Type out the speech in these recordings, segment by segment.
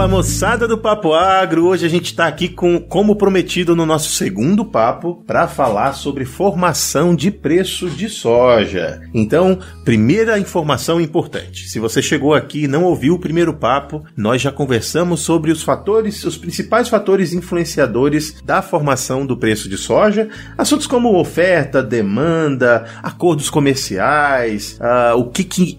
Fala moçada do Papo Agro, hoje a gente está aqui com, como prometido no nosso segundo papo, para falar sobre formação de preço de soja. Então, primeira informação importante: se você chegou aqui e não ouviu o primeiro papo, nós já conversamos sobre os fatores, os principais fatores influenciadores da formação do preço de soja, assuntos como oferta, demanda, acordos comerciais, uh, o que, que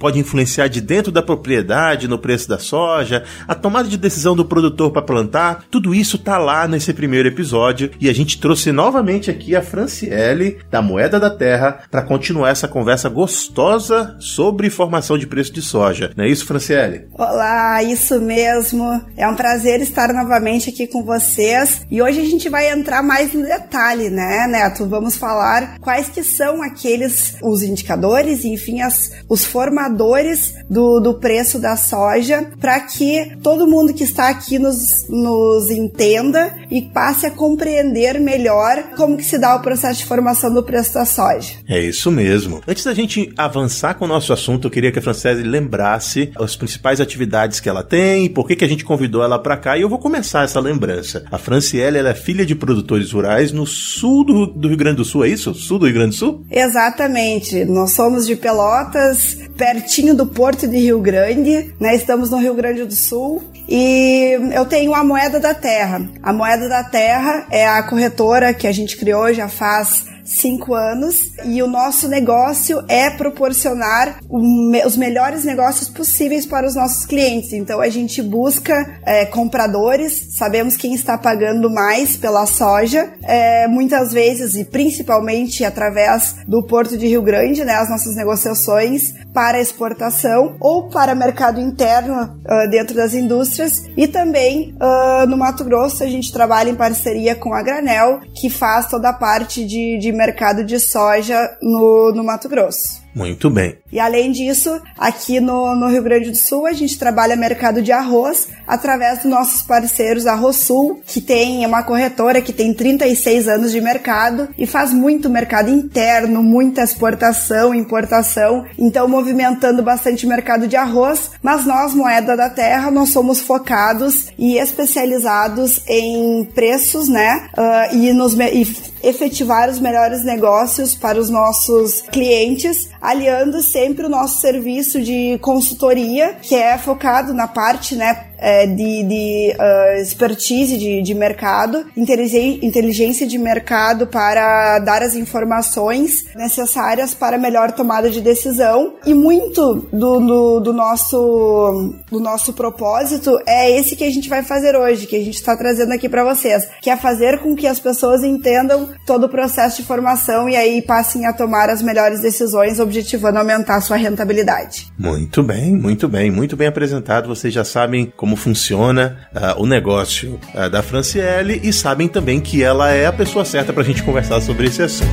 pode influenciar de dentro da propriedade no preço da soja a tomada de decisão do produtor para plantar, tudo isso tá lá nesse primeiro episódio e a gente trouxe novamente aqui a Franciele da Moeda da Terra para continuar essa conversa gostosa sobre formação de preço de soja. Não é isso, Franciele? Olá, isso mesmo. É um prazer estar novamente aqui com vocês e hoje a gente vai entrar mais no detalhe, né, Neto? Vamos falar quais que são aqueles os indicadores, enfim, as, os formadores do, do preço da soja para que todo mundo que está aqui nos, nos entenda e passe a compreender melhor como que se dá o processo de formação do preço da soja. É isso mesmo. Antes da gente avançar com o nosso assunto, eu queria que a Francese lembrasse as principais atividades que ela tem, por que, que a gente convidou ela para cá, e eu vou começar essa lembrança. A Franciele ela é filha de produtores rurais no sul do, do Rio Grande do Sul, é isso? Sul do Rio Grande do Sul? Exatamente. Nós somos de Pelotas, pertinho do Porto de Rio Grande, né? Estamos no Rio Grande do Sul e eu tenho a Moeda da Terra. A Moeda da Terra é a corretora que a gente criou já faz cinco anos e o nosso negócio é proporcionar os melhores negócios possíveis para os nossos clientes. Então a gente busca é, compradores, sabemos quem está pagando mais pela soja, é, muitas vezes e principalmente através do Porto de Rio Grande, né, as nossas negociações para exportação ou para mercado interno uh, dentro das indústrias e também uh, no Mato Grosso a gente trabalha em parceria com a Granel que faz toda a parte de, de mercado de soja no, no Mato Grosso. Muito bem. E além disso, aqui no, no, Rio Grande do Sul, a gente trabalha mercado de arroz através dos nossos parceiros Arroz Sul, que tem uma corretora que tem 36 anos de mercado e faz muito mercado interno, muita exportação, importação, então movimentando bastante mercado de arroz. Mas nós, Moeda da Terra, nós somos focados e especializados em preços, né? Uh, e, nos, e efetivar os melhores negócios para os nossos clientes aliando sempre o nosso serviço de consultoria, que é focado na parte, né, é, de, de uh, expertise de, de mercado, inteligência de mercado para dar as informações necessárias para melhor tomada de decisão. E muito do, do, do, nosso, do nosso propósito é esse que a gente vai fazer hoje, que a gente está trazendo aqui para vocês, que é fazer com que as pessoas entendam todo o processo de formação e aí passem a tomar as melhores decisões, objetivando aumentar a sua rentabilidade. Muito bem, muito bem, muito bem apresentado. Vocês já sabem como como funciona uh, o negócio uh, da Franciele e sabem também que ela é a pessoa certa para a gente conversar sobre esse assunto.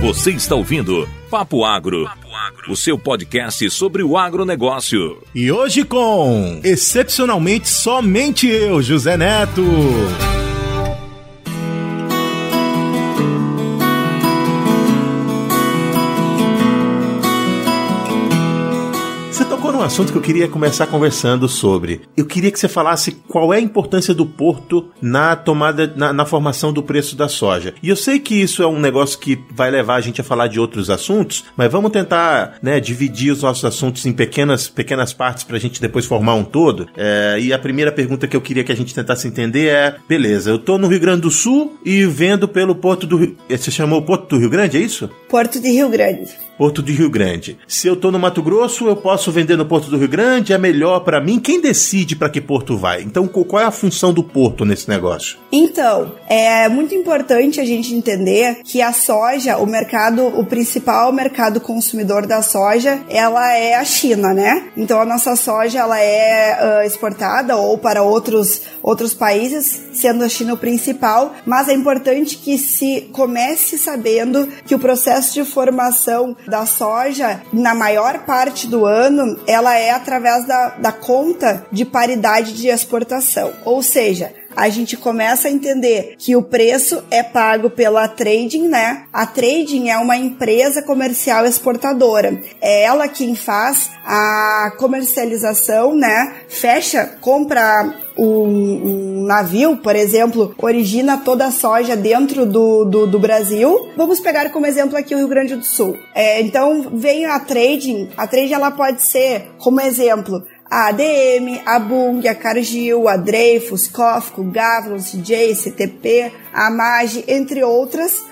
Você está ouvindo Papo Agro, o seu podcast sobre o agronegócio. E hoje com, excepcionalmente, somente eu, José Neto. Um assunto que eu queria começar conversando sobre. Eu queria que você falasse qual é a importância do porto na tomada, na, na, formação do preço da soja. E eu sei que isso é um negócio que vai levar a gente a falar de outros assuntos, mas vamos tentar, né, dividir os nossos assuntos em pequenas, pequenas partes para a gente depois formar um todo. É, e a primeira pergunta que eu queria que a gente tentasse entender é: beleza, eu tô no Rio Grande do Sul e vendo pelo Porto do Rio. Você chamou Porto do Rio Grande, é isso? Porto de Rio Grande. Porto do Rio Grande. Se eu tô no Mato Grosso, eu posso vender no Porto do Rio Grande, é melhor para mim. Quem decide para que porto vai? Então, qual é a função do porto nesse negócio? Então, é muito importante a gente entender que a soja, o mercado, o principal mercado consumidor da soja, ela é a China, né? Então, a nossa soja ela é uh, exportada ou para outros outros países, sendo a China o principal, mas é importante que se comece sabendo que o processo de formação da soja, na maior parte do ano, ela é através da, da conta de paridade de exportação. Ou seja, a gente começa a entender que o preço é pago pela trading, né? A trading é uma empresa comercial exportadora. É ela quem faz a comercialização, né? Fecha, compra um, um, navio, por exemplo, origina toda a soja dentro do, do, do, Brasil. Vamos pegar como exemplo aqui o Rio Grande do Sul. É, então, vem a trading. A trading ela pode ser, como exemplo, a ADM, a Bung, a Cargill, a Dreyfus, Cofco, Gavlon, CJ, CTP, a MAG, entre outras,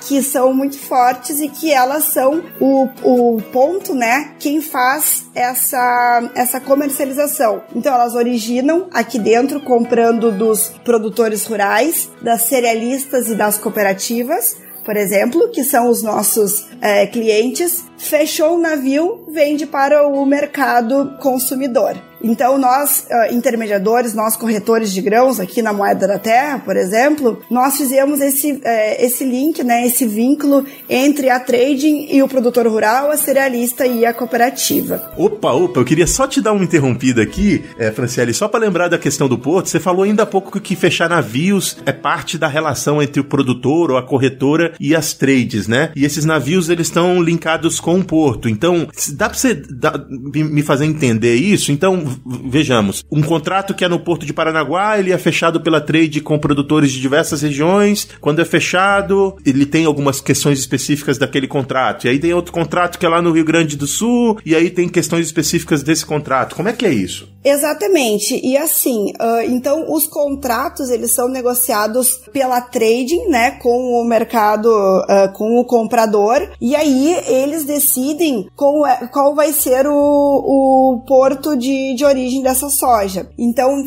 Que são muito fortes e que elas são o, o ponto, né? Quem faz essa, essa comercialização. Então elas originam aqui dentro comprando dos produtores rurais, das cerealistas e das cooperativas, por exemplo, que são os nossos é, clientes, fechou o navio, vende para o mercado consumidor. Então, nós, uh, intermediadores, nós corretores de grãos aqui na Moeda da Terra, por exemplo, nós fizemos esse, uh, esse link, né, esse vínculo entre a trading e o produtor rural, a cerealista e a cooperativa. Opa, opa, eu queria só te dar uma interrompida aqui, é, Franciele, só para lembrar da questão do porto, você falou ainda há pouco que fechar navios é parte da relação entre o produtor ou a corretora e as trades, né? E esses navios, eles estão linkados com o porto. Então, dá para você dar, me fazer entender isso? Então, vejamos, um contrato que é no Porto de Paranaguá, ele é fechado pela trade com produtores de diversas regiões. Quando é fechado, ele tem algumas questões específicas daquele contrato. E aí tem outro contrato que é lá no Rio Grande do Sul, e aí tem questões específicas desse contrato. Como é que é isso? Exatamente. E assim, uh, então os contratos eles são negociados pela trading, né, com o mercado, uh, com o comprador, e aí eles decidem qual, é, qual vai ser o, o porto de, de origem dessa soja. Então,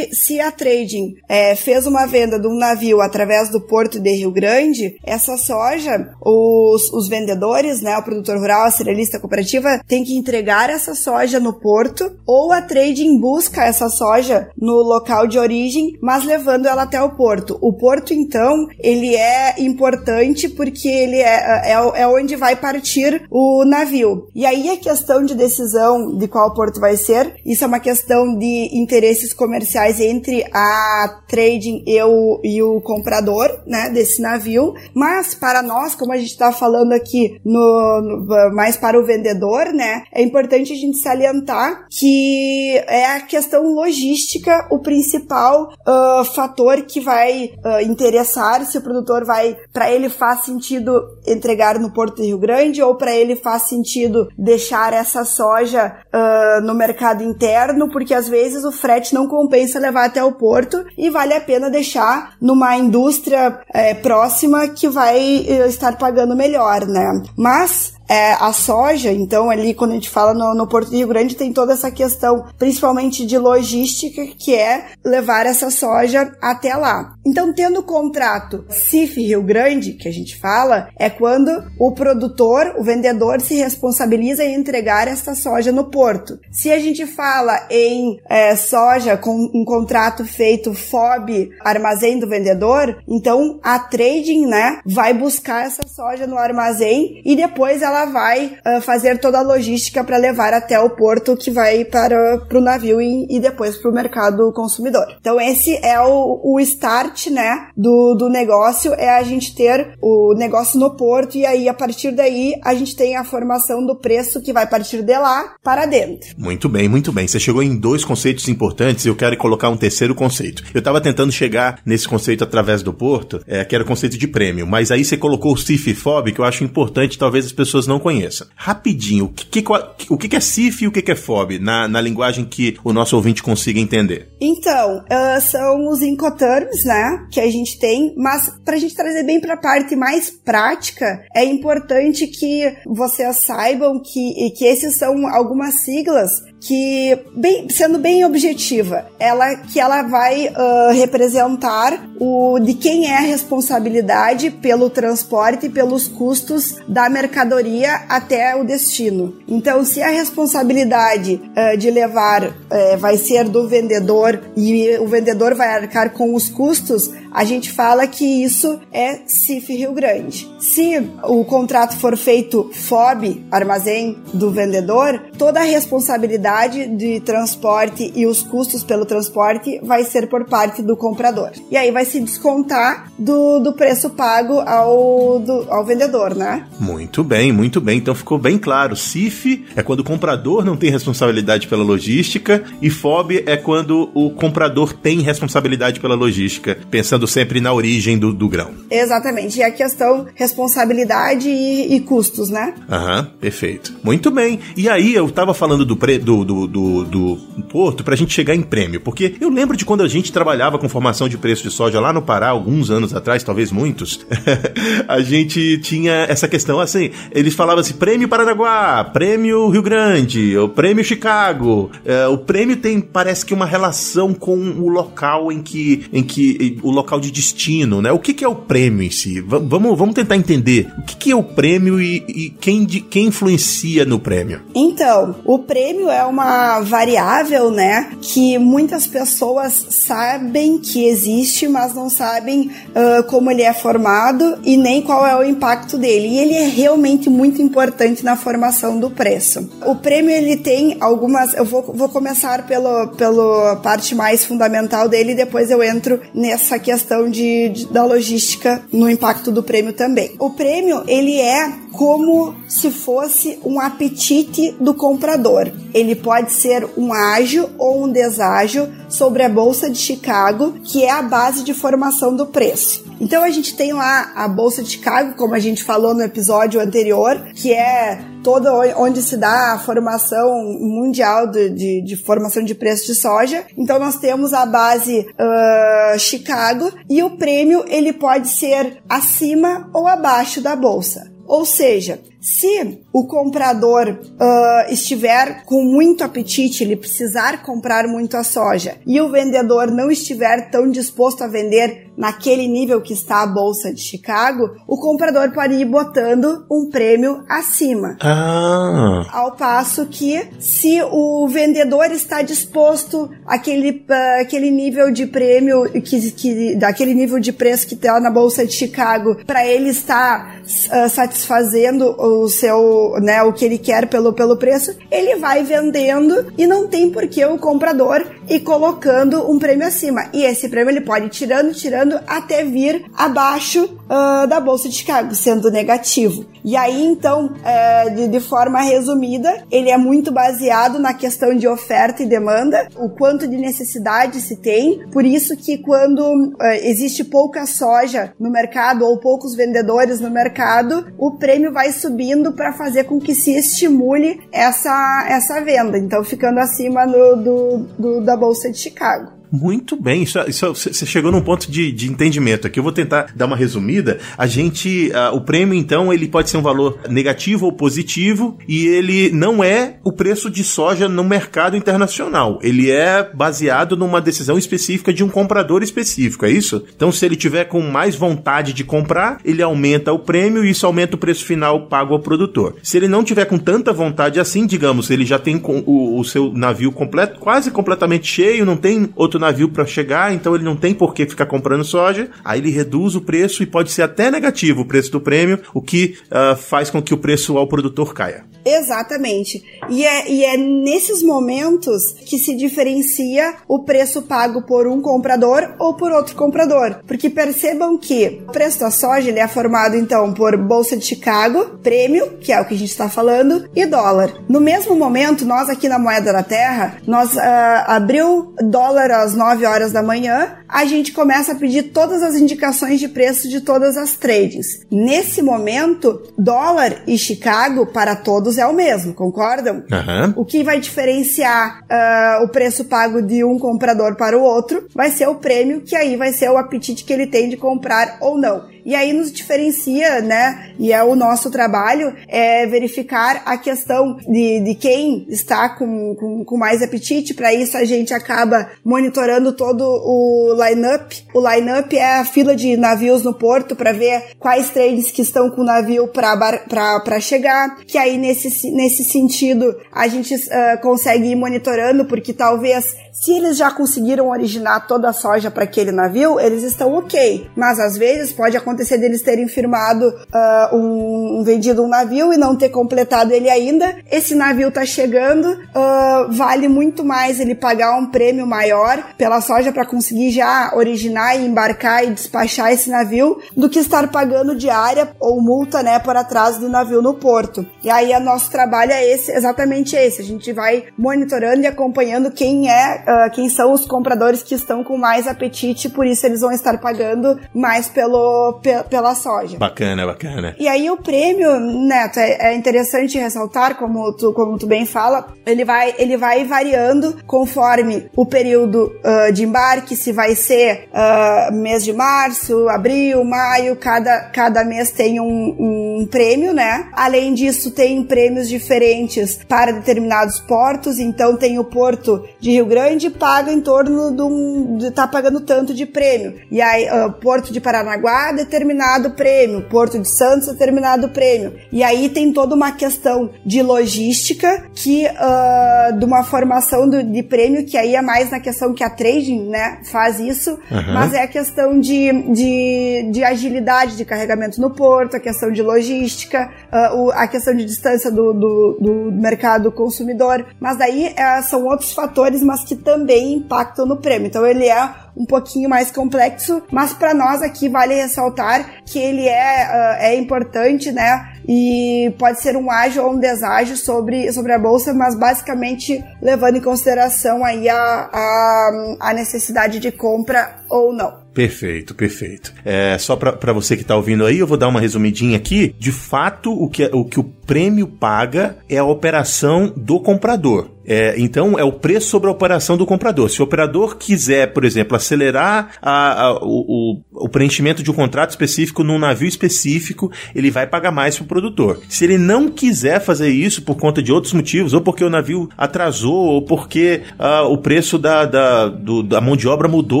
se a trading é, fez uma venda de um navio através do porto de Rio Grande, essa soja, os, os vendedores, né, o produtor rural, a cerealista cooperativa, tem que entregar essa soja no porto, ou a trading busca essa soja no local de origem, mas levando ela até o porto. O porto, então, ele é importante porque ele é, é, é onde vai partir o navio. E aí a questão de decisão de qual porto vai ser, isso é uma questão de interesses comerciais entre a trading e o, e o comprador, né, desse navio. Mas para nós, como a gente está falando aqui no, no, mais para o vendedor, né, é importante a gente salientar que é a questão logística o principal uh, fator que vai uh, interessar se o produtor vai, para ele faz sentido entregar no Porto de Rio Grande ou para ele faz sentido deixar essa soja uh, no mercado interno porque às vezes o frete não compensa levar até o porto e vale a pena deixar numa indústria é, próxima que vai eh, estar pagando melhor, né? Mas é, a soja, então ali quando a gente fala no, no, Porto de Rio Grande tem toda essa questão, principalmente de logística, que é levar essa soja até lá. Então, tendo o contrato CIF Rio Grande, que a gente fala, é quando o produtor, o vendedor, se responsabiliza em entregar essa soja no porto. Se a gente fala em é, soja com um contrato feito FOB, armazém do vendedor, então a trading, né, vai buscar essa soja no armazém e depois ela ela vai uh, fazer toda a logística para levar até o porto que vai para o navio e, e depois para o mercado consumidor. Então esse é o, o start, né, do, do negócio, é a gente ter o negócio no porto e aí a partir daí a gente tem a formação do preço que vai partir de lá para dentro. Muito bem, muito bem. Você chegou em dois conceitos importantes e eu quero colocar um terceiro conceito. Eu estava tentando chegar nesse conceito através do porto, é, que era o conceito de prêmio, mas aí você colocou o CIF-FOB, que eu acho importante, talvez as pessoas pessoas não conheçam. Rapidinho, o que, que, o que é CIF e o que é FOB, na, na linguagem que o nosso ouvinte consiga entender? Então, uh, são os Incoterms, né, que a gente tem, mas para a gente trazer bem para a parte mais prática, é importante que vocês saibam que, que esses são algumas siglas que, bem, sendo bem objetiva, ela que ela vai uh, representar o de quem é a responsabilidade pelo transporte e pelos custos da mercadoria até o destino. Então, se a responsabilidade uh, de levar uh, vai ser do vendedor e o vendedor vai arcar com os custos, a gente fala que isso é CIF Rio Grande. Se o contrato for feito FOB, armazém do vendedor, toda a responsabilidade de transporte e os custos pelo transporte vai ser por parte do comprador. E aí vai se descontar do, do preço pago ao, do, ao vendedor, né? Muito bem, muito bem. Então ficou bem claro. CIF é quando o comprador não tem responsabilidade pela logística e FOB é quando o comprador tem responsabilidade pela logística, pensando sempre na origem do, do grão. Exatamente. E a questão responsabilidade e, e custos, né? Aham, perfeito. Muito bem. E aí eu tava falando do, pre, do, do, do, do porto pra gente chegar em prêmio, porque eu lembro de quando a gente trabalhava com formação de preço de soja lá no Pará, alguns anos atrás, talvez muitos, a gente tinha essa questão assim, eles falavam assim, prêmio Paranaguá, prêmio Rio Grande, o prêmio Chicago. É, o prêmio tem, parece que uma relação com o local em que, em que o local de destino, né? O que, que é o prêmio em si? V vamos, vamos tentar entender o que, que é o prêmio e, e quem, de, quem influencia no prêmio. Então, o prêmio é uma variável, né, que muitas pessoas sabem que existe, mas não sabem uh, como ele é formado e nem qual é o impacto dele. E ele é realmente muito importante na formação do preço. O prêmio ele tem algumas, eu vou, vou começar pelo, pela parte mais fundamental dele e depois eu entro nessa questão de, de da logística no impacto do prêmio também. O prêmio ele é como se fosse um apetite do comprador. Ele pode ser um ágio ou um deságio sobre a bolsa de Chicago, que é a base de formação do preço. Então a gente tem lá a bolsa de Chicago, como a gente falou no episódio anterior, que é toda onde se dá a formação mundial de, de, de formação de preço de soja. Então nós temos a base uh, Chicago e o prêmio ele pode ser acima ou abaixo da bolsa. Ou seja, se o comprador uh, estiver com muito apetite, ele precisar comprar muito a soja, e o vendedor não estiver tão disposto a vender naquele nível que está a bolsa de Chicago, o comprador pode ir botando um prêmio acima. Ah. Ao passo que, se o vendedor está disposto àquele, uh, aquele nível de prêmio, que, que, daquele nível de preço que está na bolsa de Chicago, para ele estar uh, satisfazendo o seu, né, o que ele quer pelo, pelo preço, ele vai vendendo e não tem por que o comprador ir colocando um prêmio acima. E esse prêmio ele pode ir tirando, tirando até vir abaixo uh, da bolsa de Chicago, sendo negativo. E aí, então, é, de, de, forma resumida, ele é muito baseado na questão de oferta e demanda, o quanto de necessidade se tem. Por isso que quando é, existe pouca soja no mercado ou poucos vendedores no mercado, o prêmio vai subindo para fazer com que se estimule essa, essa venda. Então, ficando acima do, do, do da bolsa de Chicago. Muito bem, isso, isso, você chegou num ponto de, de entendimento aqui. Eu vou tentar dar uma resumida. A gente, o prêmio, então, ele pode ser um valor negativo ou positivo e ele não é o preço de soja no mercado internacional. Ele é baseado numa decisão específica de um comprador específico, é isso? Então, se ele tiver com mais vontade de comprar, ele aumenta o prêmio e isso aumenta o preço final pago ao produtor. Se ele não tiver com tanta vontade assim, digamos, ele já tem o, o seu navio completo, quase completamente cheio, não tem outro navio para chegar, então ele não tem por que ficar comprando soja. Aí ele reduz o preço e pode ser até negativo o preço do prêmio, o que uh, faz com que o preço ao produtor caia. Exatamente. E é, e é nesses momentos que se diferencia o preço pago por um comprador ou por outro comprador. Porque percebam que o preço da soja ele é formado então por Bolsa de Chicago, prêmio, que é o que a gente está falando, e dólar. No mesmo momento, nós aqui na Moeda da Terra, nós uh, abriu dólar às 9 horas da manhã, a gente começa a pedir todas as indicações de preço de todas as trades. Nesse momento, dólar e Chicago para todos é o mesmo, concordam? Uhum. O que vai diferenciar uh, o preço pago de um comprador para o outro vai ser o prêmio, que aí vai ser o apetite que ele tem de comprar ou não. E aí nos diferencia, né? E é o nosso trabalho é verificar a questão de, de quem está com, com, com mais apetite. Para isso a gente acaba monitorando todo o line-up. O line-up é a fila de navios no porto para ver quais trades que estão com o navio para chegar. Que aí nesse, nesse sentido a gente uh, consegue ir monitorando, porque talvez Se eles já conseguiram originar toda a soja para aquele navio, eles estão ok. Mas às vezes pode acontecer deles terem firmado uh, um, um, vendido um navio e não ter completado ele ainda. Esse navio tá chegando, uh, vale muito mais ele pagar um prêmio maior pela soja para conseguir já originar e embarcar e despachar esse navio do que estar pagando diária ou multa, né, por atraso do navio no porto. E aí o nosso trabalho é esse, exatamente esse. A gente vai monitorando e acompanhando quem é, uh, quem são os compradores que estão com mais apetite, por isso eles vão estar pagando mais pelo, pe pela soja. Bacana, bacana. E aí o prêmio, Neto, é, é interessante ressaltar, como tu, como tu bem fala, ele vai, ele vai variando conforme o período uh, de embarque, se vai ser uh, mês de março, abril, maio, cada, cada mês tem um, um prêmio, né? Além disso, tem prêmios diferentes para determinados portos, então tem o porto de Rio Grande paga em torno de um, de, tá pagando tanto de prêmio. E aí, uh, Porto de Paranaguá, determinado prêmio. Porto de Santos, determinado prêmio. E aí tem toda uma questão de logística que, uh, de uma formação do, de prêmio, que aí é mais na questão que a trading, né, faz isso, uhum. mas é a questão de, de, de agilidade de carregamento no porto, a questão de logística, uh, o, a questão de distância do, do, do mercado consumidor. Mas daí uh, são outros fatores, mas que também impactam no prêmio. Então ele é um pouquinho mais complexo, mas para nós aqui vale ressaltar que ele é, uh, é importante, né? E pode ser um ágio ou um deságio sobre, sobre a bolsa, mas basicamente levando em consideração aí a, a, a necessidade de compra ou não. Perfeito, perfeito. É, só para você que está ouvindo aí, eu vou dar uma resumidinha aqui. De fato, o que, o que o prêmio paga é a operação do comprador. É, então, é o preço sobre a operação do comprador. Se o operador quiser, por exemplo, acelerar a, a, o, o, preenchimento de um contrato específico num navio específico, ele vai pagar mais para produtor. Se ele não quiser fazer isso por conta de outros motivos, ou porque o navio atrasou, ou porque uh, o preço da, da, do, da mão de obra mudou,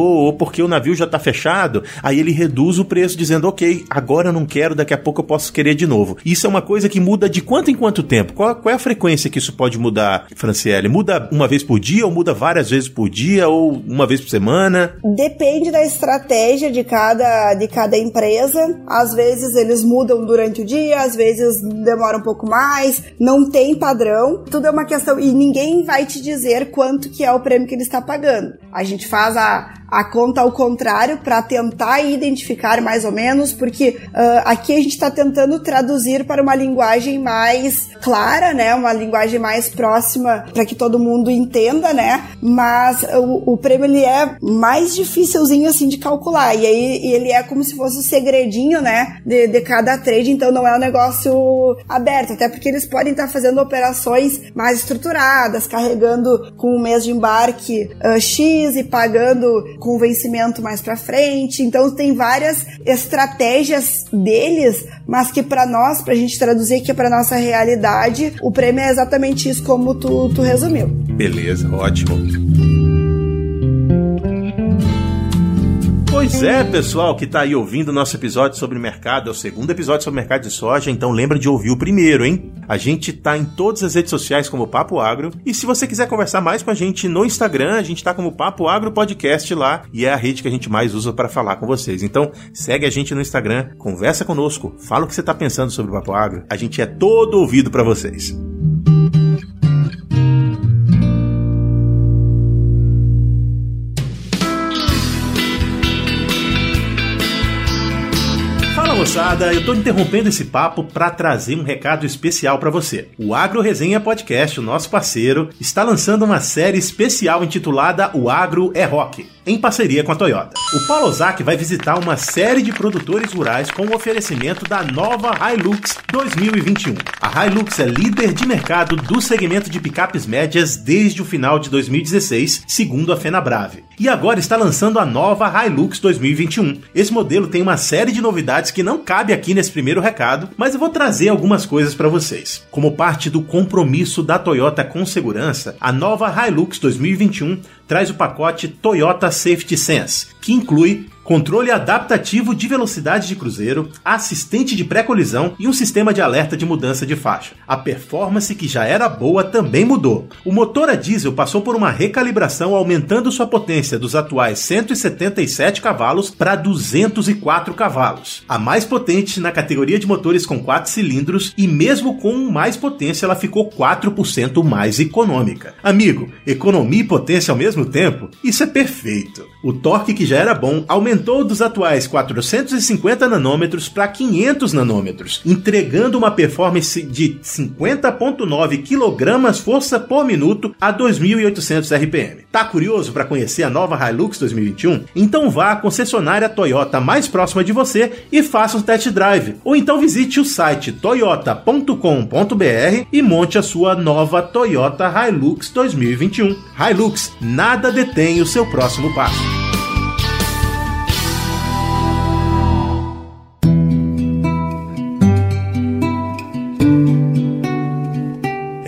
ou porque o navio já está fechado, aí ele reduz o preço dizendo, ok, agora eu não quero, daqui a pouco eu posso querer de novo. Isso é uma coisa que muda de quanto em quanto tempo? Qual, qual é a frequência que isso pode mudar, Franciele? Muda uma vez por dia, ou muda várias vezes por dia, ou uma vez por semana? Depende da estratégia de cada, de cada empresa. Às vezes eles mudam durante o dia, às vezes demora um pouco mais, não tem padrão. Tudo é uma questão, e ninguém vai te dizer quanto que é o prêmio que ele está pagando. A gente faz a, a conta ao contrário para tentar identificar mais ou menos, porque uh, aqui a gente está tentando traduzir para uma linguagem mais clara, né? Uma linguagem mais próxima para que todo mundo entenda, né? Mas o, o, prêmio ele é mais dificilzinho assim de calcular e aí ele é como se fosse o um segredinho, né? De, de cada trade, então não é um negócio aberto, até porque eles podem estar fazendo operações mais estruturadas, carregando com um mês de embarque uh, X e pagando com vencimento mais para frente. Então tem várias estratégias deles, mas que para nós, pra gente traduzir aqui para nossa realidade, o prêmio é exatamente isso como tu, tu resumiu. Beleza, ótimo. Pois é, pessoal que está aí ouvindo o nosso episódio sobre mercado, é o segundo episódio sobre mercado de soja, então lembra de ouvir o primeiro, hein? A gente tá em todas as redes sociais como Papo Agro, e se você quiser conversar mais com a gente no Instagram, a gente tá como Papo Agro Podcast lá, e é a rede que a gente mais usa para falar com vocês. Então, segue a gente no Instagram, conversa conosco, fala o que você tá pensando sobre o Papo Agro. A gente é todo ouvido para vocês. Moçada, eu tô interrompendo esse papo para trazer um recado especial para você. O Agro Resenha Podcast, o nosso parceiro, está lançando uma série especial intitulada O Agro é Rock, em parceria com a Toyota. O Paulo Ozaki vai visitar uma série de produtores rurais com o oferecimento da nova Hilux 2021. A Hilux é líder de mercado do segmento de picapes médias desde o final de 2016, segundo a Fenabrave. E agora está lançando a nova Hilux 2021. Esse modelo tem uma série de novidades que não cabe aqui nesse primeiro recado, mas eu vou trazer algumas coisas para vocês. Como parte do compromisso da Toyota com segurança, a nova Hilux 2021 traz o pacote Toyota Safety Sense, que inclui controle adaptativo de velocidade de cruzeiro, assistente de pré-colisão e um sistema de alerta de mudança de faixa. A performance que já era boa também mudou. O motor a diesel passou por uma recalibração aumentando sua potência dos atuais 177 cavalos para 204 cavalos. A mais potente na categoria de motores com 4 cilindros e mesmo com mais potência ela ficou 4% mais econômica. Amigo, economia e potência ao mesmo tempo? Isso é perfeito. O torque que já era bom aumentou dos atuais 450 nanômetros para 500 nanômetros, entregando uma performance de 50.9 kg força por minuto a 2.800 RPM. Tá curioso para conhecer a nova Hilux 2021? Então vá à concessionária Toyota mais próxima de você e faça um test drive, ou então visite o site toyota.com.br e monte a sua nova Toyota Hilux 2021. Hilux, nada detém o seu próximo passo.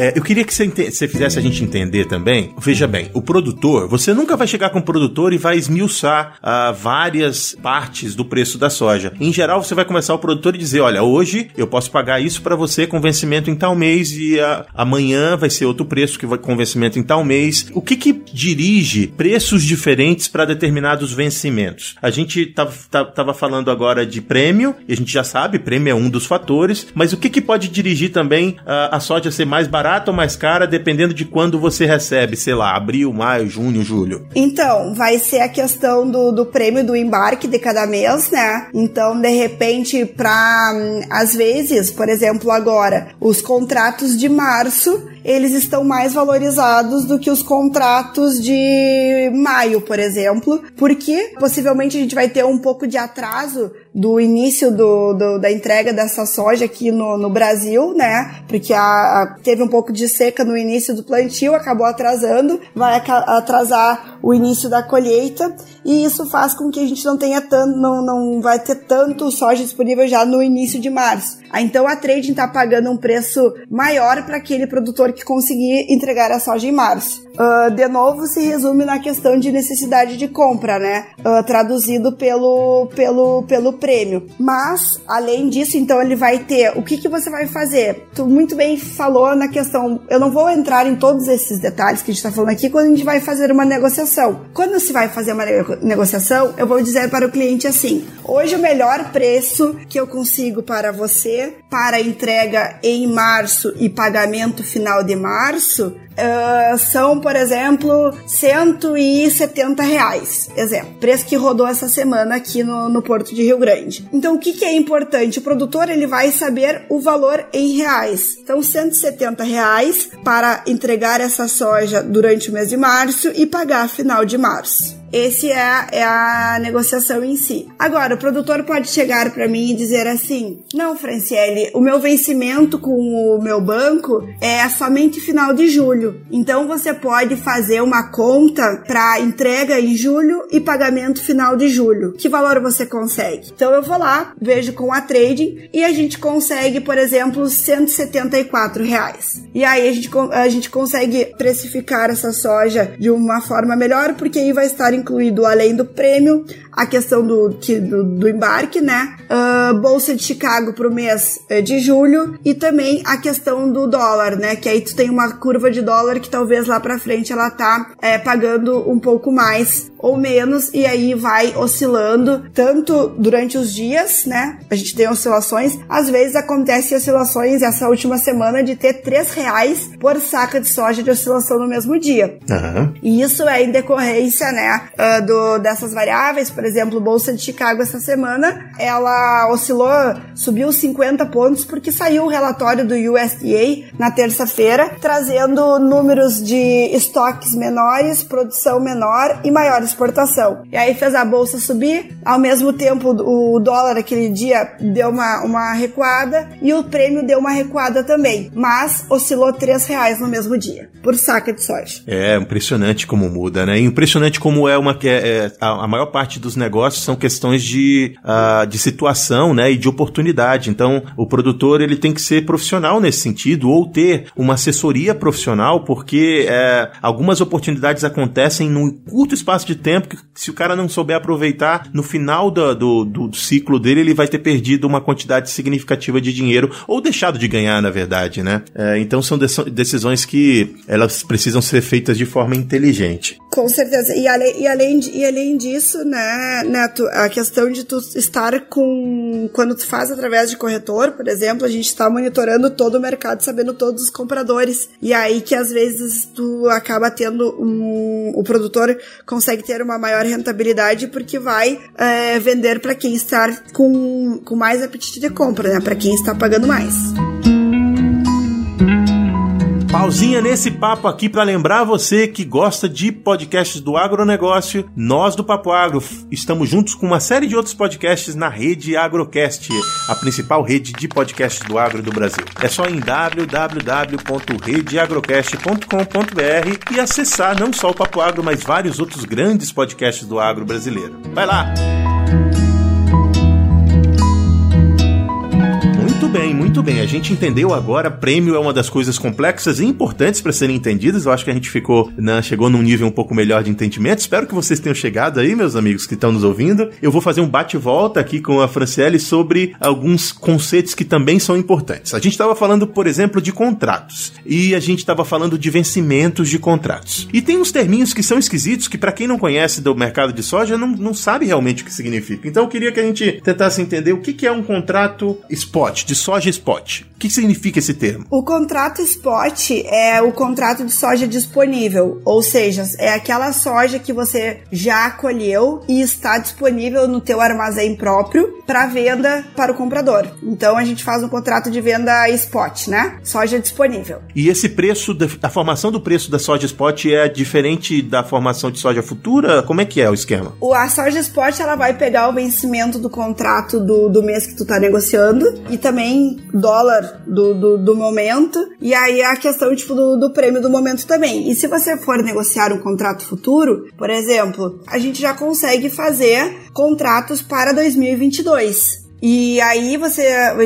É, eu queria que você, você, fizesse a gente entender também. Veja bem, o produtor, você nunca vai chegar com o produtor e vai esmiuçar uh, várias partes do preço da soja. Em geral, você vai começar o produtor e dizer: olha, hoje eu posso pagar isso para você com vencimento em tal mês e uh, amanhã vai ser outro preço que vai com vencimento em tal mês. O que que dirige preços diferentes para determinados vencimentos? A gente estava falando agora de prêmio, e a gente já sabe, prêmio é um dos fatores, mas o que que pode dirigir também uh, a soja ser mais barata? Barata ou mais cara, dependendo de quando você recebe, sei lá, abril, maio, junho, julho? Então, vai ser a questão do, do prêmio do embarque de cada mês, né? Então, de repente, para às vezes, por exemplo, agora, os contratos de março eles estão mais valorizados do que os contratos de maio, por exemplo, porque possivelmente a gente vai ter um pouco de atraso do início do, do, da entrega dessa soja aqui no, no Brasil, né? Porque a, a, teve um pouco de seca no início do plantio, acabou atrasando, vai atrasar o início da colheita e isso faz com que a gente não tenha tanto, não, não vai ter tanto soja disponível já no início de março. Então a trading está pagando um preço maior para aquele produtor que conseguir entregar a soja em março. Uh, de novo, se resume na questão de necessidade de compra, né? Uh, traduzido pelo, pelo, pelo prêmio. Mas, além disso, então ele vai ter. O que, que você vai fazer? Tu muito bem falou na questão. Eu não vou entrar em todos esses detalhes que a gente está falando aqui quando a gente vai fazer uma negociação. Quando se vai fazer uma negociação, eu vou dizer para o cliente assim: hoje o melhor preço que eu consigo para você, para entrega em março e pagamento final de março, uh, são, por exemplo, 170 reais. Exemplo, preço que rodou essa semana aqui no, no Porto de Rio Grande. Então, o que, que é importante? O produtor ele vai saber o valor em reais. Então, 170 reais para entregar essa soja durante o mês de março e pagar final de março. Esse é a, é a negociação em si. Agora, o produtor pode chegar para mim e dizer assim: Não, Franciele, o meu vencimento com o meu banco é somente final de julho. Então você pode fazer uma conta para entrega em julho e pagamento final de julho. Que valor você consegue? Então eu vou lá, vejo com a trading e a gente consegue, por exemplo, 174 reais. E aí a gente, a gente consegue precificar essa soja de uma forma melhor, porque aí vai estar incluído, além do prêmio, a questão do, do, do embarque, né? Uh, Bolsa de Chicago para o mês eh, de julho e também a questão do dólar, né? Que aí tu tem uma curva de dólar que talvez lá para frente ela tá é, pagando um pouco mais ou menos e aí vai oscilando tanto durante os dias, né? A gente tem oscilações. Às vezes acontece oscilações essa última semana de ter três reais por saca de soja de oscilação no mesmo dia. Uhum. E isso é em decorrência, né? Uh, do, dessas variáveis, por exemplo, Bolsa de Chicago essa semana, ela oscilou, subiu 50 pontos porque saiu o relatório do USDA na terça-feira, trazendo números de estoques menores, produção menor e maior exportação. E aí fez a bolsa subir, ao mesmo tempo o dólar aquele dia deu uma, uma recuada e o prêmio deu uma recuada também, mas oscilou 3 reais no mesmo dia, por saca de soja. É impressionante como muda, né? Impressionante como é uma é, é, a, a maior parte dos negócios são questões de, uh, de situação, né, e de oportunidade. Então, o produtor ele tem que ser profissional nesse sentido ou ter uma assessoria profissional, porque é, algumas oportunidades acontecem num curto espaço de tempo que se o cara não souber aproveitar, no final do, do, do ciclo dele, ele vai ter perdido uma quantidade significativa de dinheiro, ou deixado de ganhar, na verdade, né? É, então são decisões que elas precisam ser feitas de forma inteligente. Com certeza. E, ale, e, além, e além disso, né, Neto, a questão de tu estar com. Quando tu faz através de corretor, por exemplo, a gente está monitorando todo o mercado, sabendo todos os compradores. E aí que às vezes tu acaba tendo um. O produtor consegue ter uma maior rentabilidade porque vai é, vender para quem está com, com mais apetite de compra, né? Para quem está pagando mais. Pausinha nesse papo aqui para lembrar você que gosta de podcasts do agronegócio. Nós do Papo Agro estamos juntos com uma série de outros podcasts na rede Agrocast, a principal rede de podcasts do agro do Brasil. É só em www.redeagrocast.com.br e acessar não só o Papo Agro, mas vários outros grandes podcasts do agro brasileiro. Vai lá! Muito bem, muito bem. A gente entendeu agora, prêmio é uma das coisas complexas e importantes para serem entendidas. Eu acho que a gente ficou, né, chegou num nível um pouco melhor de entendimento. Espero que vocês tenham chegado aí, meus amigos que estão nos ouvindo. Eu vou fazer um bate-volta aqui com a Franciele sobre alguns conceitos que também são importantes. A gente estava falando, por exemplo, de contratos e a gente estava falando de vencimentos de contratos. E tem uns terminhos que são esquisitos que para quem não conhece do mercado de soja não, não sabe realmente o que significa. Então eu queria que a gente tentasse entender o que, que é um contrato spot de soja spot. O que significa esse termo? O contrato spot é o contrato de soja disponível, ou seja, é aquela soja que você já colheu e está disponível no teu armazém próprio para venda para o comprador. Então a gente faz um contrato de venda spot, né? Soja disponível. E esse preço, a formação do preço da soja spot é diferente da formação de soja futura? Como é que é o esquema? O, a soja spot ela vai pegar o vencimento do contrato do, do mês que tu está negociando e também dólar do, do, do, momento, e aí a questão tipo, do, do prêmio do momento também. E se você for negociar um contrato futuro, por exemplo, a gente já consegue fazer contratos para 2022. E aí você.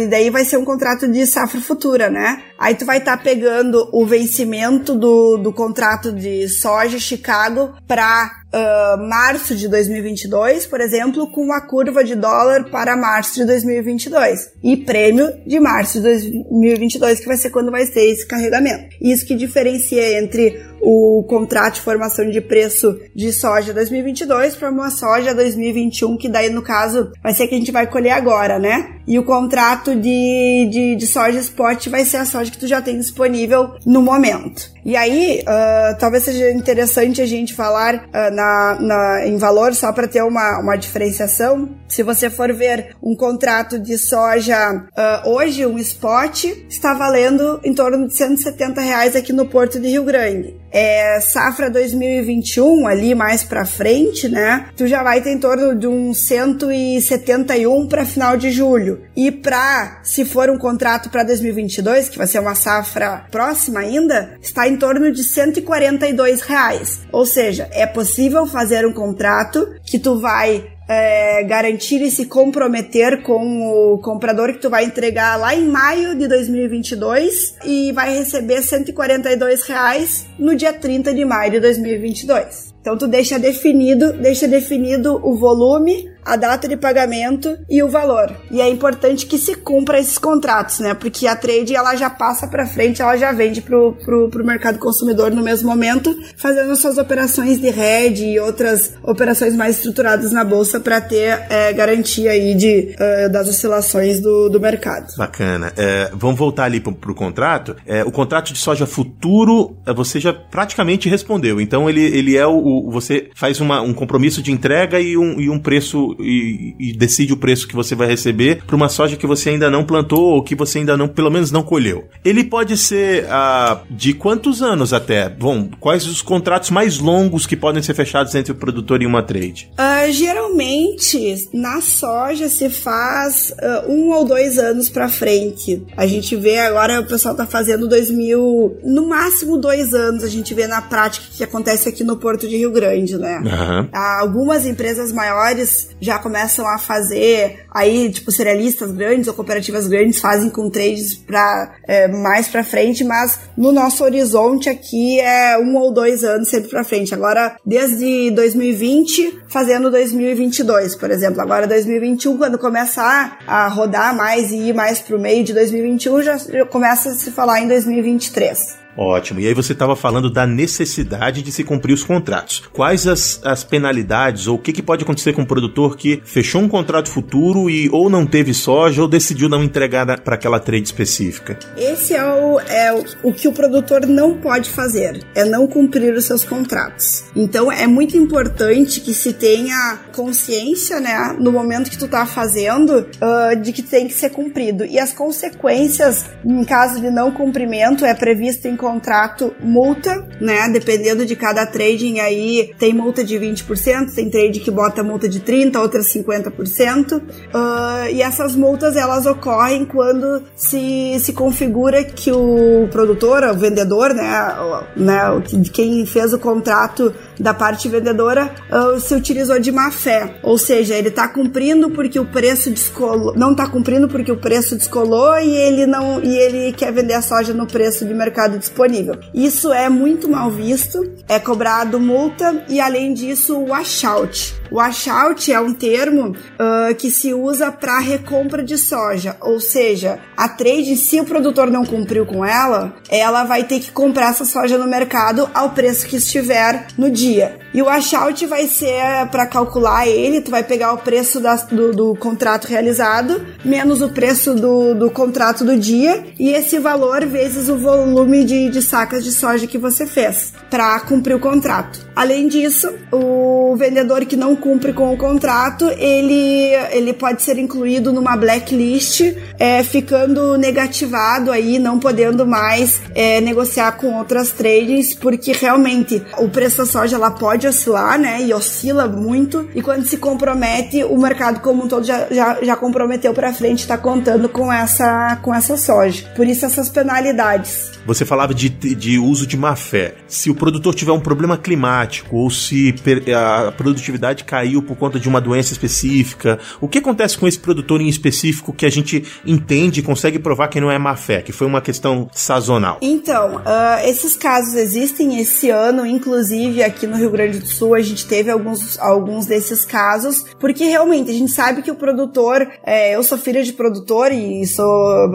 Daí vai ser um contrato de safra futura, né? Aí tu vai estar tá pegando o vencimento do, do contrato de soja Chicago para uh, março de 2022, por exemplo, com a curva de dólar para março de 2022 e prêmio de março de 2022, que vai ser quando vai ter esse carregamento. Isso que diferencia entre o contrato de formação de preço de soja 2022 para uma soja 2021, que daí no caso vai ser que a gente vai colher agora, né? E o contrato de, de, de soja spot vai ser a soja que tu já tem disponível no momento. E aí, uh, talvez seja interessante a gente falar uh, na, na, em valor, só para ter uma, uma diferenciação. Se você for ver um contrato de soja uh, hoje, um spot, está valendo em torno de 170 reais aqui no Porto de Rio Grande. É, safra 2021, ali mais para frente, né? Tu já vai ter em torno de um 171 para final de julho. E para, se for um contrato para 2022, que vai ser uma safra próxima ainda, está em torno de 142 reais. Ou seja, é possível fazer um contrato que tu vai é, garantir e se comprometer com o comprador que tu vai entregar lá em maio de 2022 e vai receber 142 reais no dia 30 de maio de 2022. Então tu deixa definido, deixa definido o volume, a data de pagamento e o valor. E é importante que se cumpra esses contratos, né? Porque a trade ela já passa para frente, ela já vende pro, pro, pro mercado consumidor no mesmo momento, fazendo suas operações de hedge e outras operações mais estruturadas na bolsa para ter é, garantia aí de, uh, das oscilações do, do mercado. Bacana. É, vamos voltar ali pro, pro contrato. É, o contrato de soja futuro, é, você já praticamente respondeu. Então ele, ele é o, o você faz uma, um compromisso de entrega e um, e um preço e, e decide o preço que você vai receber para uma soja que você ainda não plantou ou que você ainda não, pelo menos não colheu. Ele pode ser ah, de quantos anos até? Bom, quais os contratos mais longos que podem ser fechados entre o produtor e uma trade? Uh, geralmente, na soja se faz uh, um ou dois anos para frente. A gente vê agora o pessoal tá fazendo 2000, no máximo dois anos. A gente vê na prática que acontece aqui no Porto de Rio Grande, né? Uhum. Algumas empresas maiores já começam a fazer, aí, tipo, cerealistas grandes ou cooperativas grandes fazem com trades para é, mais para frente, mas no nosso horizonte aqui é um ou dois anos sempre para frente. Agora, desde 2020, fazendo 2022, por exemplo. Agora, 2021, quando começar a rodar mais e ir mais pro meio de 2021, já começa a se falar em 2023. Ótimo. E aí você estava falando da necessidade de se cumprir os contratos. Quais as, as penalidades ou o que, que pode acontecer com um produtor que fechou um contrato futuro e ou não teve soja ou decidiu não entregar para aquela trade específica? Esse é o, é o, que o produtor não pode fazer, é não cumprir os seus contratos. Então é muito importante que se tenha consciência, né, no momento que tu tá fazendo, uh, de que tem que ser cumprido. E as consequências, em caso de não cumprimento, é previsto em contrato multa, né? Dependendo de cada trading aí, tem multa de 20%, tem trade que bota multa de 30%, outras 50%. Uh, e essas multas, elas ocorrem quando se, se configura que o produtor, o vendedor, né? Né quem fez o contrato da parte vendedora uh, se utilizou de má fé, ou seja, ele está cumprindo porque o preço descolou, não está cumprindo porque o preço descolou e ele não e ele quer vender a soja no preço de mercado disponível. Isso é muito mal visto, é cobrado multa e além disso o washout. O washout é um termo uh, que se usa para recompra de soja, ou seja, a trade, se o produtor não cumpriu com ela, ela vai ter que comprar essa soja no mercado ao preço que estiver no dia dia. E o washout vai ser para calcular ele, tu vai pegar o preço da, do, do, contrato realizado, menos o preço do, do, contrato do dia, e esse valor vezes o volume de, de sacas de soja que você fez, para cumprir o contrato. Além disso, o vendedor que não cumpre com o contrato, ele, ele pode ser incluído numa blacklist, é, ficando negativado aí, não podendo mais é, negociar com outras tradings, porque realmente o preço da soja ela pode oscilar, né? E oscila muito. E quando se compromete, o mercado como um todo já, já, já comprometeu para frente, está contando com essa, com essa soja. Por isso essas penalidades. Você falava de, de uso de má fé. Se o produtor tiver um problema climático ou se a produtividade caiu por conta de uma doença específica, o que acontece com esse produtor em específico que a gente entende e consegue provar que não é má fé, que foi uma questão sazonal? Então, uh, esses casos existem esse ano, inclusive aqui no Rio Grande do Sul a gente teve alguns, alguns desses casos, porque realmente a gente sabe que o produtor, é, eu sou filha de produtor e sou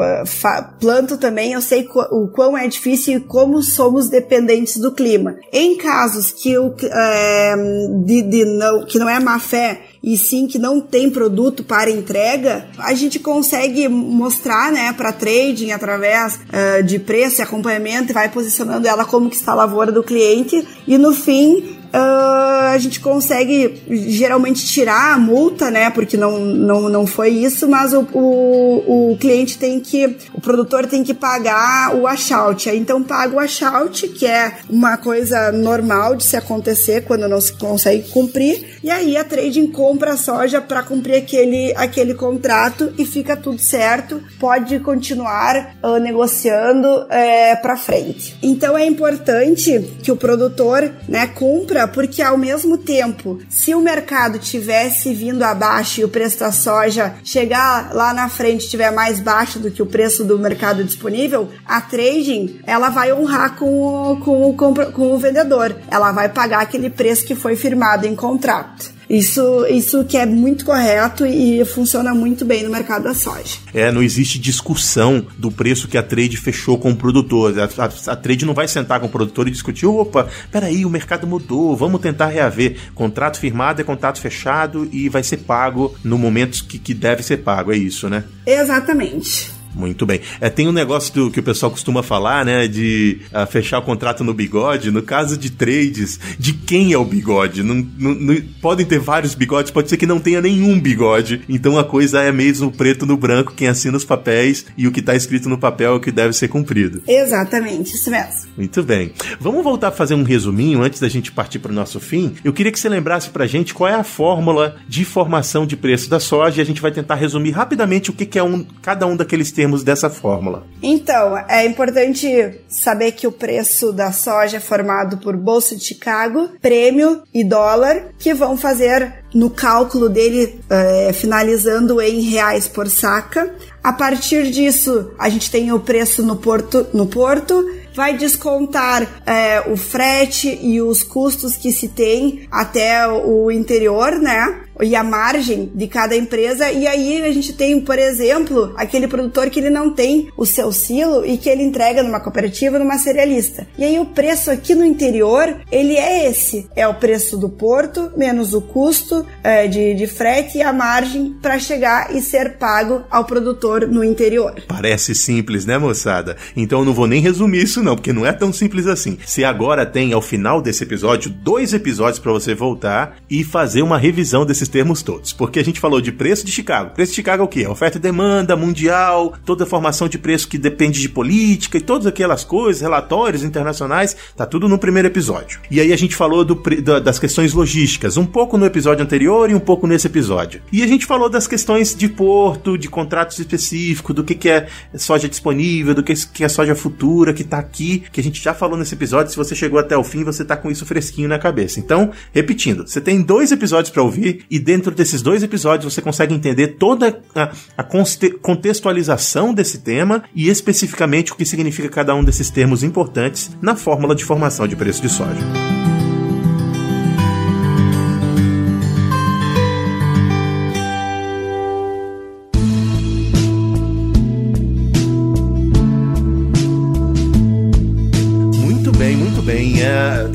planto também, eu sei o quão é difícil e como somos dependentes do clima. Em casos que, o, é, de, de não, que não é má fé, e sim que não tem produto para entrega, a gente consegue mostrar, né, para trading através uh, de preço e acompanhamento, e vai posicionando ela como que está a lavoura do cliente. E no fim uh, a gente consegue geralmente tirar a multa, né? Porque não, não, não foi isso, mas o, o, o cliente tem que, o produtor tem que pagar o washout. Então paga o washout, que é uma coisa normal de se acontecer quando não se consegue cumprir, e aí a trading compra a soja para cumprir aquele, aquele contrato e fica tudo certo, pode continuar uh, negociando é, para frente. Então é importante que o produtor, né, cumpra porque ao mesmo tempo, se o mercado tivesse vindo abaixo e o preço da soja chegar lá na frente estiver mais baixo do que o preço do mercado disponível, a trading ela vai honrar com o, com o, com o vendedor. Ela vai pagar aquele preço que foi firmado em contrato. Isso, isso que é muito correto e funciona muito bem no mercado da soja. É, não existe discussão do preço que a trade fechou com o produtor. A, a, a trade não vai sentar com o produtor e discutir: opa, peraí, o mercado mudou, vamos tentar reaver. Contrato firmado é contrato fechado e vai ser pago no momento que, que deve ser pago. É isso, né? Exatamente. Muito bem. É, tem um negócio do, que o pessoal costuma falar, né? De uh, fechar o contrato no bigode. No caso de trades, de quem é o bigode? Não, não, não, podem ter vários bigodes, pode ser que não tenha nenhum bigode. Então a coisa é mesmo preto no branco, quem assina os papéis e o que está escrito no papel é o que deve ser cumprido. Exatamente, isso mesmo. Muito bem. Vamos voltar a fazer um resuminho antes da gente partir para o nosso fim. Eu queria que você lembrasse para a gente qual é a fórmula de formação de preço da soja e a gente vai tentar resumir rapidamente o que, é um, cada um daqueles termos dessa fórmula. Então, é importante saber que o preço da soja é formado por Bolsa de Chicago, prêmio e dólar, que vão fazer no cálculo dele, é, finalizando em reais por saca. A partir disso, a gente tem o preço no porto, no porto vai descontar é, o frete e os custos que se tem até o interior, né? E a margem de cada empresa. E aí a gente tem, por exemplo, aquele produtor que ele não tem o seu silo e que ele entrega numa cooperativa, numa cerealista. E aí o preço aqui no interior, ele é esse. É o preço do porto, menos o custo é, de, de frete e a margem para chegar e ser pago ao produtor no interior. Parece simples, né, moçada? Então eu não vou nem resumir isso não, porque não é tão simples assim. Você agora tem, ao final desse episódio, dois episódios para você voltar e fazer uma revisão desses esses termos todos. Porque a gente falou de preço de Chicago. Preço de Chicago é o quê? Oferta e demanda mundial, toda a formação de preço que depende de política e todas aquelas coisas, relatórios internacionais, tá tudo no primeiro episódio. E aí a gente falou do, das questões logísticas, um pouco no episódio anterior e um pouco nesse episódio. E a gente falou das questões de porto, de contratos específicos, do que, que é soja disponível, do que, que é soja futura, que tá aqui, que a gente já falou nesse episódio. Se você chegou até o fim, você tá com isso fresquinho na cabeça. Então, repetindo, você tem dois episódios para ouvir e dentro desses dois episódios você consegue entender toda a, a contextualização desse tema e especificamente o que significa cada um desses termos importantes na fórmula de formação de preço de soja.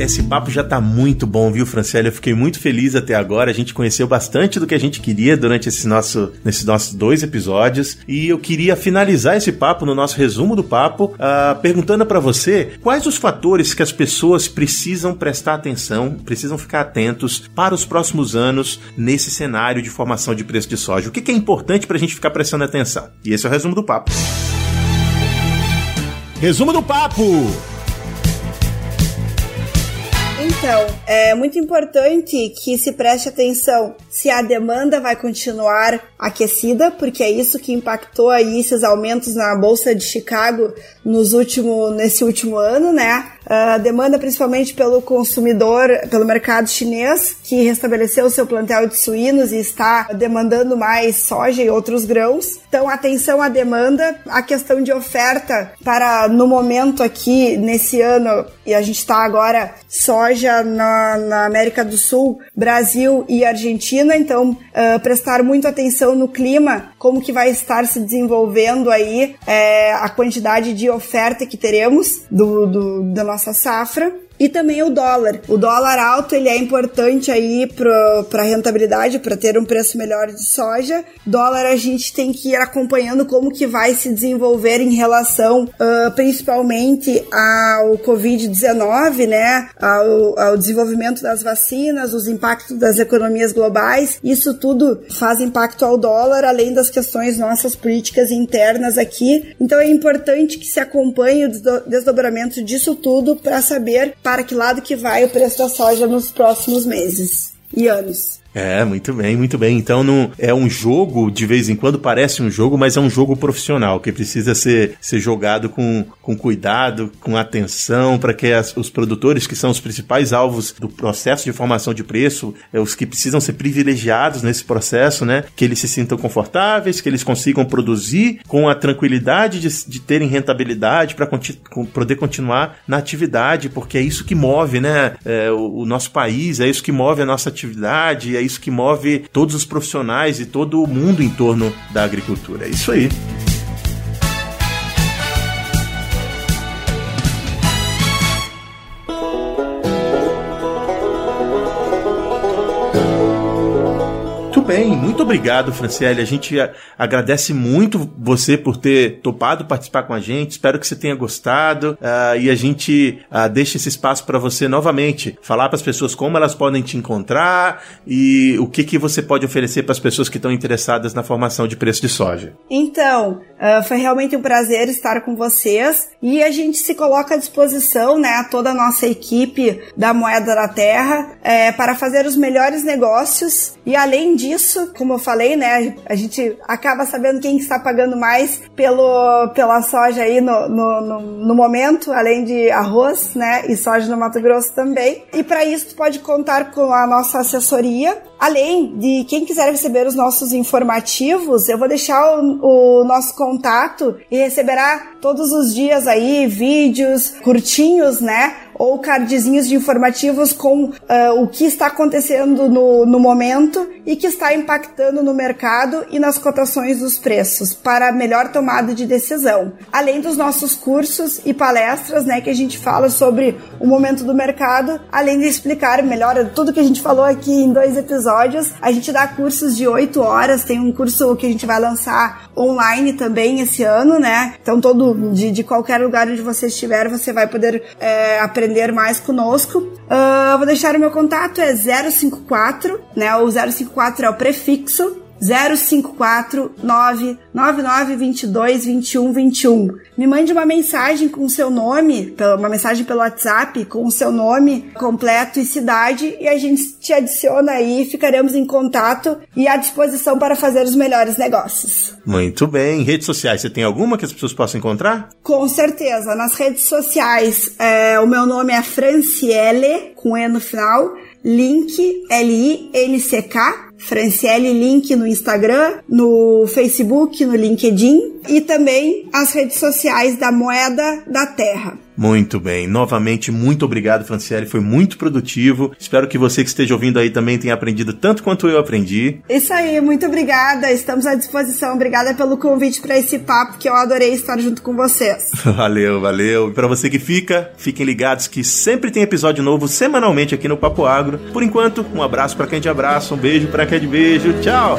Esse papo já tá muito bom, viu, Franciele? Eu fiquei muito feliz até agora. A gente conheceu bastante do que a gente queria durante esse nosso, nesses nossos dois episódios. E eu queria finalizar esse papo no nosso resumo do papo, uh, perguntando para você quais os fatores que as pessoas precisam prestar atenção, precisam ficar atentos para os próximos anos nesse cenário de formação de preço de soja. O que, que é importante para a gente ficar prestando atenção? E esse é o resumo do papo. Resumo do papo! Então, é muito importante que se preste atenção se a demanda vai continuar aquecida, porque é isso que impactou aí esses aumentos na bolsa de Chicago nos último, nesse último ano, né? Demanda principalmente pelo consumidor, pelo mercado chinês, que restabeleceu seu plantel de suínos e está demandando mais soja e outros grãos. Então, atenção à demanda, a questão de oferta para no momento aqui nesse ano e a gente está agora soja na, na América do Sul, Brasil e Argentina então uh, prestar muito atenção no clima, como que vai estar se desenvolvendo aí é, a quantidade de oferta que teremos do, do da nossa safra e também o dólar. O dólar alto ele é importante aí para a rentabilidade, para ter um preço melhor de soja. Dólar a gente tem que ir acompanhando como que vai se desenvolver em relação uh, principalmente ao Covid-19, né? Ao, ao desenvolvimento das vacinas, os impactos das economias globais. Isso tudo faz impacto ao dólar, além das questões nossas políticas internas aqui. Então é importante que se acompanhe o desdobramento disso tudo para saber para que lado que vai o preço da soja nos próximos meses e anos. É, muito bem, muito bem. Então não é um jogo, de vez em quando parece um jogo, mas é um jogo profissional que precisa ser, ser jogado com, com cuidado, com atenção, para que as, os produtores, que são os principais alvos do processo de formação de preço, é, os que precisam ser privilegiados nesse processo, né? Que eles se sintam confortáveis, que eles consigam produzir com a tranquilidade de, de terem rentabilidade para conti poder continuar na atividade, porque é isso que move, né? É, o, o nosso país, é isso que move a nossa atividade isso que move todos os profissionais e todo o mundo em torno da agricultura. É isso aí. bem, muito obrigado, Franciele. A gente agradece muito você por ter topado participar com a gente. Espero que você tenha gostado uh, e a gente uh, deixa esse espaço para você novamente falar para as pessoas como elas podem te encontrar e o que que você pode oferecer para as pessoas que estão interessadas na formação de preço de soja. Então, uh, foi realmente um prazer estar com vocês e a gente se coloca à disposição, né, toda a nossa equipe da Moeda da Terra é, para fazer os melhores negócios e além disso, como eu falei, né, a gente acaba sabendo quem está pagando mais pelo, pela soja aí no, no, no, no momento, além de arroz, né, e soja no Mato Grosso também. E para isso tu pode contar com a nossa assessoria. Além de quem quiser receber os nossos informativos, eu vou deixar o, o nosso contato e receberá todos os dias aí vídeos curtinhos, né? Ou cardzinhos de informativos com uh, o que está acontecendo no, no momento e que está impactando no mercado e nas cotações dos preços para melhor tomada de decisão. Além dos nossos cursos e palestras, né, que a gente fala sobre o momento do mercado, além de explicar melhor tudo que a gente falou aqui em dois episódios, a gente dá cursos de 8 horas, tem um curso que a gente vai lançar online também esse ano, né? Então todo de, de qualquer lugar onde você estiver, você vai poder é, aprender aprender mais conosco. Uh, vou deixar o meu contato, é 054, né? O 054 é o prefixo 054 99922 2121. Me mande uma mensagem com o seu nome, uma mensagem pelo WhatsApp com o seu nome completo e cidade e a gente te adiciona aí, ficaremos em contato e à disposição para fazer os melhores negócios. Muito bem. Redes sociais, você tem alguma que as pessoas possam encontrar? Com certeza. Nas redes sociais, é, o meu nome é Franciele, com E no final, Link, L-I-N-C-K, Franciele Link no Instagram, no Facebook, no LinkedIn e também as redes sociais da Moeda da Terra. Muito bem. Novamente, muito obrigado, Franciele. Foi muito produtivo. Espero que você que esteja ouvindo aí também tenha aprendido tanto quanto eu aprendi. Isso aí, muito obrigada. Estamos à disposição. Obrigada pelo convite para esse papo que eu adorei estar junto com vocês. Valeu, valeu. E para você que fica, fiquem ligados que sempre tem episódio novo semanalmente aqui no Papo Agro. Por enquanto, um abraço para quem te abraça, um beijo para quem de beijo. Tchau.